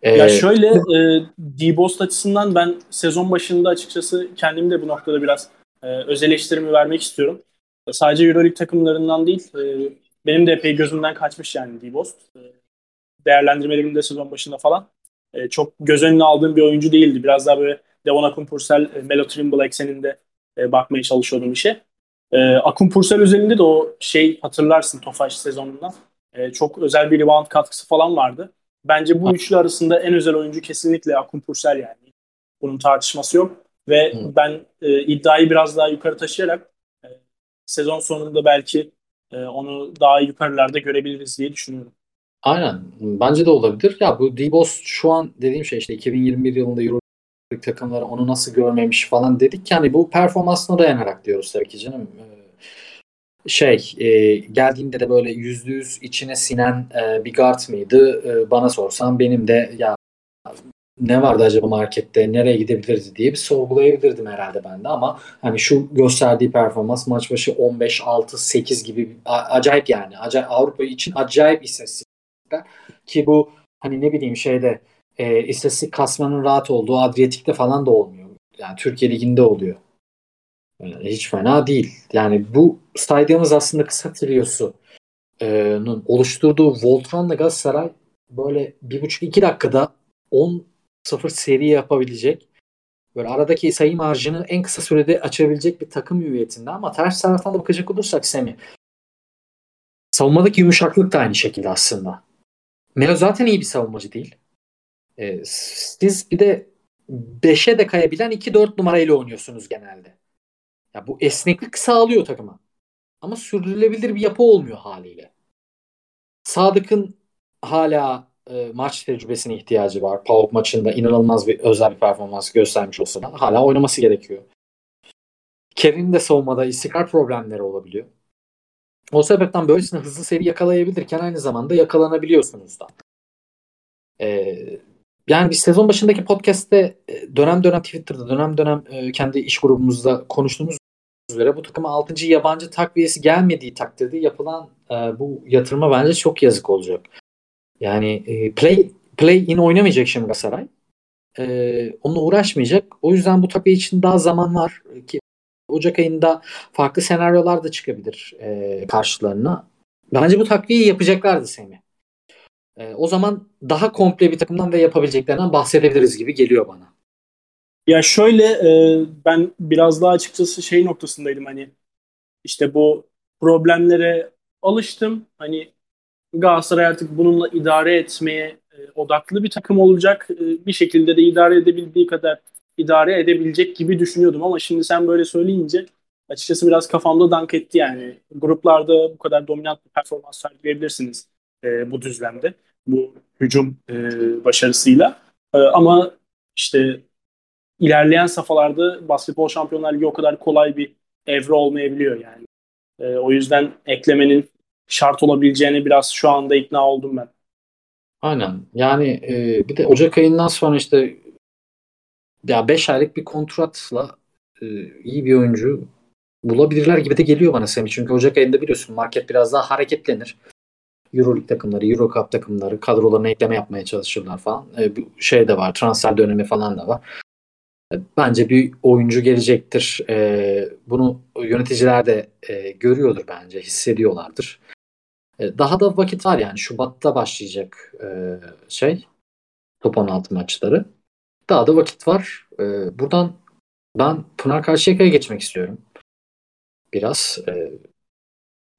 Ee, ya şöyle e, D-Bost açısından ben sezon başında açıkçası kendimi de bu noktada biraz e, öz eleştirimi vermek istiyorum. Sadece Euroleague takımlarından değil e, benim de epey gözümden kaçmış yani D-Bost. E, değerlendirmelerimde sezon başında falan e, çok göz önüne aldığım bir oyuncu değildi. Biraz daha böyle Devon Akumpursel, e, Melo Trimble ekseninde e, bakmaya çalışıyordum işe. E, Akumpursel özelinde de o şey hatırlarsın Tofaş sezonundan. E, çok özel bir rebound katkısı falan vardı. Bence bu üçlü arasında en özel oyuncu kesinlikle Akun Pursel yani. Bunun tartışması yok. Ve Hı. ben e, iddiayı biraz daha yukarı taşıyarak e, sezon sonunda belki e, onu daha yukarılarda görebiliriz diye düşünüyorum. Aynen. Bence de olabilir. Ya bu D-Boss şu an dediğim şey işte 2021 yılında Euro takımları onu nasıl görmemiş falan dedik. Yani bu performansına dayanarak diyoruz tabii ki canım. E, şey e, geldiğinde de böyle yüzde yüz içine sinen e, bir guard mıydı? E, bana sorsan benim de ya ne vardı acaba markette nereye gidebilirdi diye bir sorgulayabilirdim herhalde ben de ama hani şu gösterdiği performans maç başı 15 6 8 gibi acayip yani acayip Avrupa için acayip istatistikler ki bu hani ne bileyim şeyde e, istatistik kasmanın rahat olduğu Adriyatik'te falan da olmuyor. Yani Türkiye liginde oluyor. Hiç fena değil. Yani bu saydığımız aslında kısa triosunun oluşturduğu Voltron'la Galatasaray böyle bir buçuk iki dakikada 10 0 seri yapabilecek böyle aradaki sayı marjını en kısa sürede açabilecek bir takım hüviyetinde ama ters taraftan da bakacak olursak Semi savunmadaki yumuşaklık da aynı şekilde aslında. Melo zaten iyi bir savunmacı değil. Ee, siz bir de 5'e de kayabilen 2-4 numarayla oynuyorsunuz genelde. Ya bu esneklik sağlıyor takıma. Ama sürdürülebilir bir yapı olmuyor haliyle. Sadık'ın hala e, maç tecrübesine ihtiyacı var. PAOK maçında inanılmaz bir özel bir performans göstermiş olsa da hala oynaması gerekiyor. Kevin'in de savunmada istikrar problemleri olabiliyor. O sebepten böylesine hızlı seri yakalayabilirken aynı zamanda yakalanabiliyorsunuz da. Ee, yani biz sezon başındaki podcast'te e, dönem dönem Twitter'da dönem dönem e, kendi iş grubumuzda konuştuğumuz üzere bu takıma 6. yabancı takviyesi gelmediği takdirde yapılan e, bu yatırıma bence çok yazık olacak. Yani play play in oynamayacak şimdi Galatasaray. E, onunla uğraşmayacak. O yüzden bu takviye için daha zaman var ki Ocak ayında farklı senaryolar da çıkabilir e, karşılarına. Bence bu takviyeyi yapacaklardı Semih. E, o zaman daha komple bir takımdan ve yapabileceklerinden bahsedebiliriz gibi geliyor bana. Ya şöyle e, ben biraz daha açıkçası şey noktasındaydım hani işte bu problemlere alıştım. Hani Galatasaray artık bununla idare etmeye e, odaklı bir takım olacak. E, bir şekilde de idare edebildiği kadar idare edebilecek gibi düşünüyordum ama şimdi sen böyle söyleyince açıkçası biraz kafamda dank etti yani. Gruplarda bu kadar dominant bir performans sergileyebilirsiniz e, bu düzlemde. Bu hücum e, başarısıyla. E, ama işte ilerleyen safhalarda basketbol şampiyonlar ligi o kadar kolay bir evre olmayabiliyor yani. E, o yüzden eklemenin şart olabileceğine biraz şu anda ikna oldum ben. Aynen. Yani e, bir de Ocak ayından sonra işte ya 5 aylık bir kontratla e, iyi bir oyuncu bulabilirler gibi de geliyor bana Semih. Çünkü Ocak ayında biliyorsun market biraz daha hareketlenir. Euroleague takımları, Euro Cup takımları kadrolarına ekleme yapmaya çalışırlar falan. E, şey de var, transfer dönemi falan da var. Bence bir oyuncu gelecektir. E, bunu yöneticiler de e, görüyordur bence, hissediyorlardır. E, daha da vakit var yani. Şubat'ta başlayacak e, şey top 16 maçları. Daha da vakit var. E, buradan ben Pınar Karşıyaka'ya geçmek istiyorum. Biraz. E,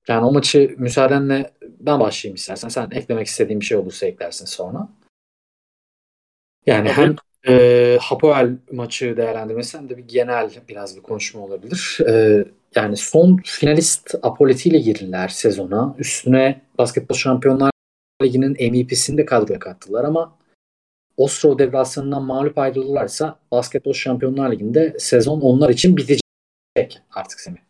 yani o maçı müsaadenle ben başlayayım istersen. Sen eklemek istediğin bir şey olursa eklersin sonra. Yani Tabii. hem e, Hapoel maçı değerlendirmesi de bir genel biraz bir konuşma olabilir. E, yani son finalist Apoleti ile girdiler sezona. Üstüne Basketbol Şampiyonlar Ligi'nin MVP'sini de kadroya kattılar ama Ostrov devrasyonundan mağlup ayrılırlarsa Basketbol Şampiyonlar Ligi'nde sezon onlar için bitecek artık Semih.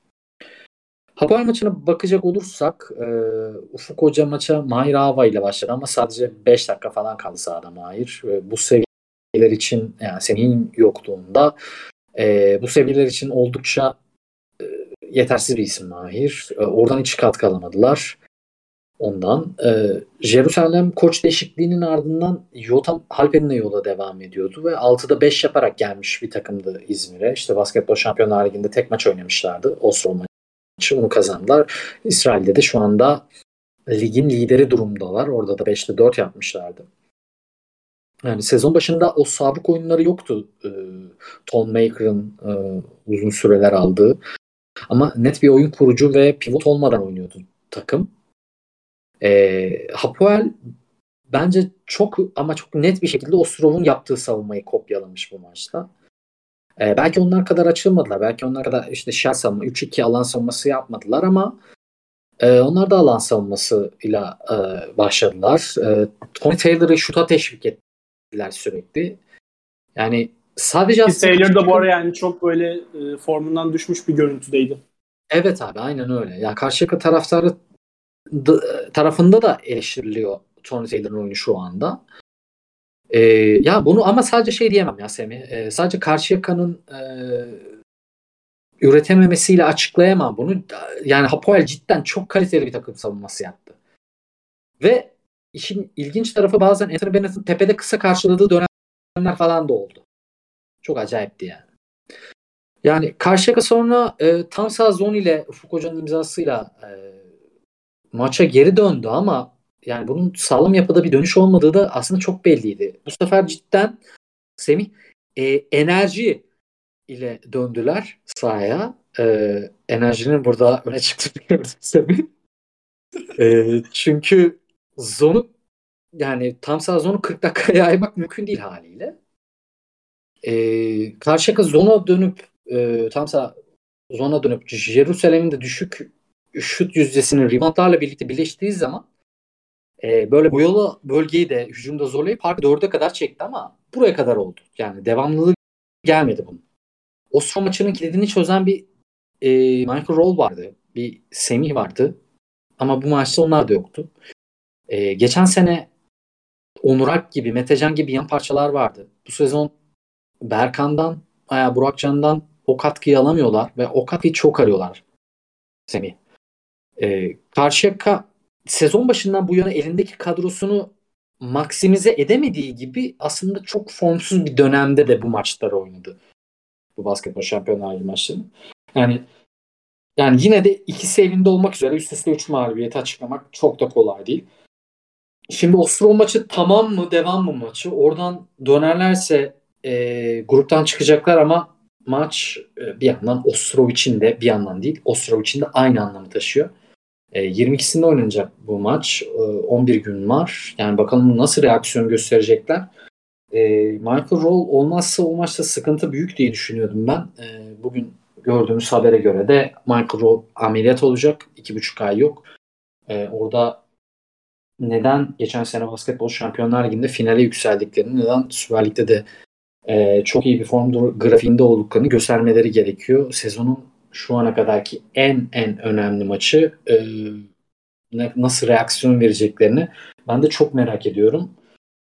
Haber maçına bakacak olursak e, Ufuk Hoca maça Mahir Ava ile başladı ama sadece 5 dakika falan kaldı sahada Mahir. E, bu seviyeler için yani senin yokluğunda e, bu seviyeler için oldukça e, yetersiz bir isim Mahir. E, oradan hiç katkı alamadılar. Ondan. E, Jerusalem koç değişikliğinin ardından Yotam Halpen'le yola devam ediyordu ve 6'da 5 yaparak gelmiş bir takımdı İzmir'e. İşte Basketbol Şampiyonlar Ligi'nde tek maç oynamışlardı. Oslo maçı onu kazandılar. İsrail'de de şu anda ligin lideri durumdalar. Orada da 5'te 4 yapmışlardı. Yani sezon başında o sabık oyunları yoktu. E, Tom Maker'ın e, uzun süreler aldığı. Ama net bir oyun kurucu ve pivot olmadan oynuyordu takım. E, Hapoel bence çok ama çok net bir şekilde Ostrov'un yaptığı savunmayı kopyalamış bu maçta. E, belki onlar kadar açılmadılar. Belki onlar kadar işte şer savunma 3-2 alan savunması yapmadılar ama e, onlar da alan savunmasıyla e, başladılar. E, Tony Taylor'ı şuta teşvik ettiler sürekli. Yani sadece aslında Taylor da bu ara yani çok böyle e, formundan düşmüş bir görüntüdeydi. Evet abi aynen öyle. Ya Karşıyaka taraftarı tarafında da eleştiriliyor Tony Taylor'ın oyunu şu anda. Ee, ya bunu ama sadece şey diyemem ya Semih. Ee, sadece Karşıyaka'nın e, üretememesiyle açıklayamam bunu. Yani Hapoel cidden çok kaliteli bir takım savunması yaptı. Ve işin ilginç tarafı bazen Anthony Bennett'ın tepede kısa karşıladığı dönemler falan da oldu. Çok acayipti yani. Yani Karşıyaka sonra e, tam sağ zon ile Ufuk Hoca'nın imzasıyla e, maça geri döndü ama yani bunun sağlam yapıda bir dönüş olmadığı da aslında çok belliydi. Bu sefer cidden Semih e, enerji ile döndüler sahaya. E, enerjinin burada öne çıktığını Semih. E, çünkü zonu yani tam sağ zonu 40 dakikaya yaymak mümkün değil haliyle. E, Karşıyaka zona dönüp e, tam sağ zona dönüp Jerusalem'in de düşük şut yüzdesinin reboundlarla birlikte birleştiği zaman e, böyle boyalı bölgeyi de hücumda zorlayıp farkı dörde kadar çekti ama buraya kadar oldu. Yani devamlılığı gelmedi bunun. Oslo maçının kilidini çözen bir e, Michael Roll vardı. Bir Semih vardı. Ama bu maçta onlar da yoktu. E, geçen sene Onur Alp gibi, Metecan gibi yan parçalar vardı. Bu sezon Berkan'dan, veya Burakcan'dan o katkıyı alamıyorlar ve o katkıyı çok arıyorlar Semih. E, Karşıyaka sezon başından bu yana elindeki kadrosunu maksimize edemediği gibi aslında çok formsuz bir dönemde de bu maçları oynadı. Bu basketbol şampiyonlar ligi maçlarını. Yani yani yine de ikisi elinde olmak üzere üst üste 3 mağlubiyeti açıklamak çok da kolay değil. Şimdi Ostrov maçı tamam mı devam mı maçı? Oradan dönerlerse e, gruptan çıkacaklar ama maç e, bir yandan Ostrovic'in de bir yandan değil Ostrovic'in de aynı anlamı taşıyor. E, 22'sinde oynanacak bu maç. E, 11 gün var. Yani bakalım nasıl reaksiyon gösterecekler. E, Michael Roll olmazsa o maçta sıkıntı büyük diye düşünüyordum ben. E, bugün gördüğümüz habere göre de Michael Roll ameliyat olacak. 2,5 ay yok. E, orada neden geçen sene basketbol şampiyonlar liginde finale yükseldiklerini, neden Süper Lig'de de e, çok iyi bir form grafiğinde olduklarını göstermeleri gerekiyor. Sezonun şu ana kadarki en en önemli maçı e, nasıl reaksiyon vereceklerini ben de çok merak ediyorum.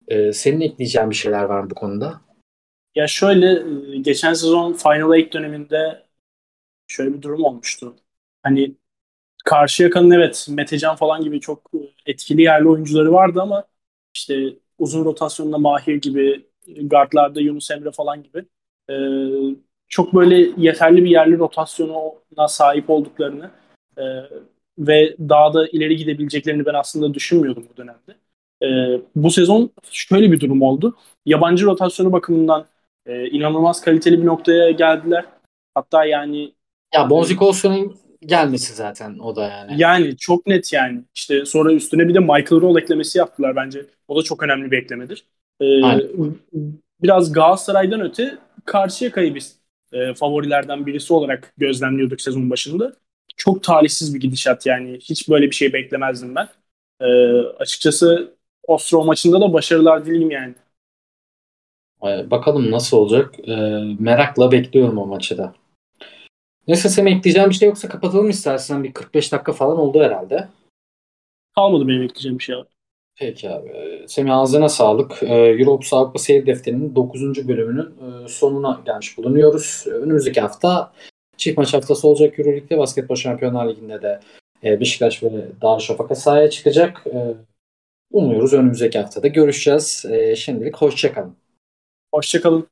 E, senin ekleyeceğin bir şeyler var mı bu konuda? Ya şöyle geçen sezon Final Eight döneminde şöyle bir durum olmuştu. Hani Karşıyaka'nın evet Metecan falan gibi çok etkili yerli oyuncuları vardı ama işte uzun rotasyonda Mahir gibi guardlarda Yunus Emre falan gibi e, çok böyle yeterli bir yerli rotasyona sahip olduklarını e, ve daha da ileri gidebileceklerini ben aslında düşünmüyordum bu dönemde. E, bu sezon şöyle bir durum oldu. Yabancı rotasyonu bakımından e, inanılmaz kaliteli bir noktaya geldiler. Hatta yani ya Bonzik Olsun'un gelmesi zaten o da yani. Yani çok net yani. İşte sonra üstüne bir de Michael Roll eklemesi yaptılar bence. O da çok önemli bir eklemedir. Ee, biraz Galatasaray'dan öte Karşıyaka'yı biz e, favorilerden birisi olarak gözlemliyorduk sezon başında. Çok talihsiz bir gidişat yani. Hiç böyle bir şey beklemezdim ben. E, açıkçası Ostrov maçında da başarılar dileyim yani. Bakalım nasıl olacak. E, merakla bekliyorum o maçı da. Neyse Semih ekleyeceğim bir şey yoksa kapatalım istersen. Bir 45 dakika falan oldu herhalde. Kalmadı benim ekleyeceğim bir şey abi. Peki abi. Semih ağzına sağlık. Ee, Europe Avrupa Seyir Defteri'nin 9. bölümünün e, sonuna gelmiş bulunuyoruz. Önümüzdeki hafta çift maç haftası olacak Euroleague'de. Basketbol Şampiyonlar Ligi'nde de e, Beşiktaş ve Darüşşafaka sahaya çıkacak. E, umuyoruz önümüzdeki haftada görüşeceğiz. Şimdilik hoşçakalın. Hoşçakalın.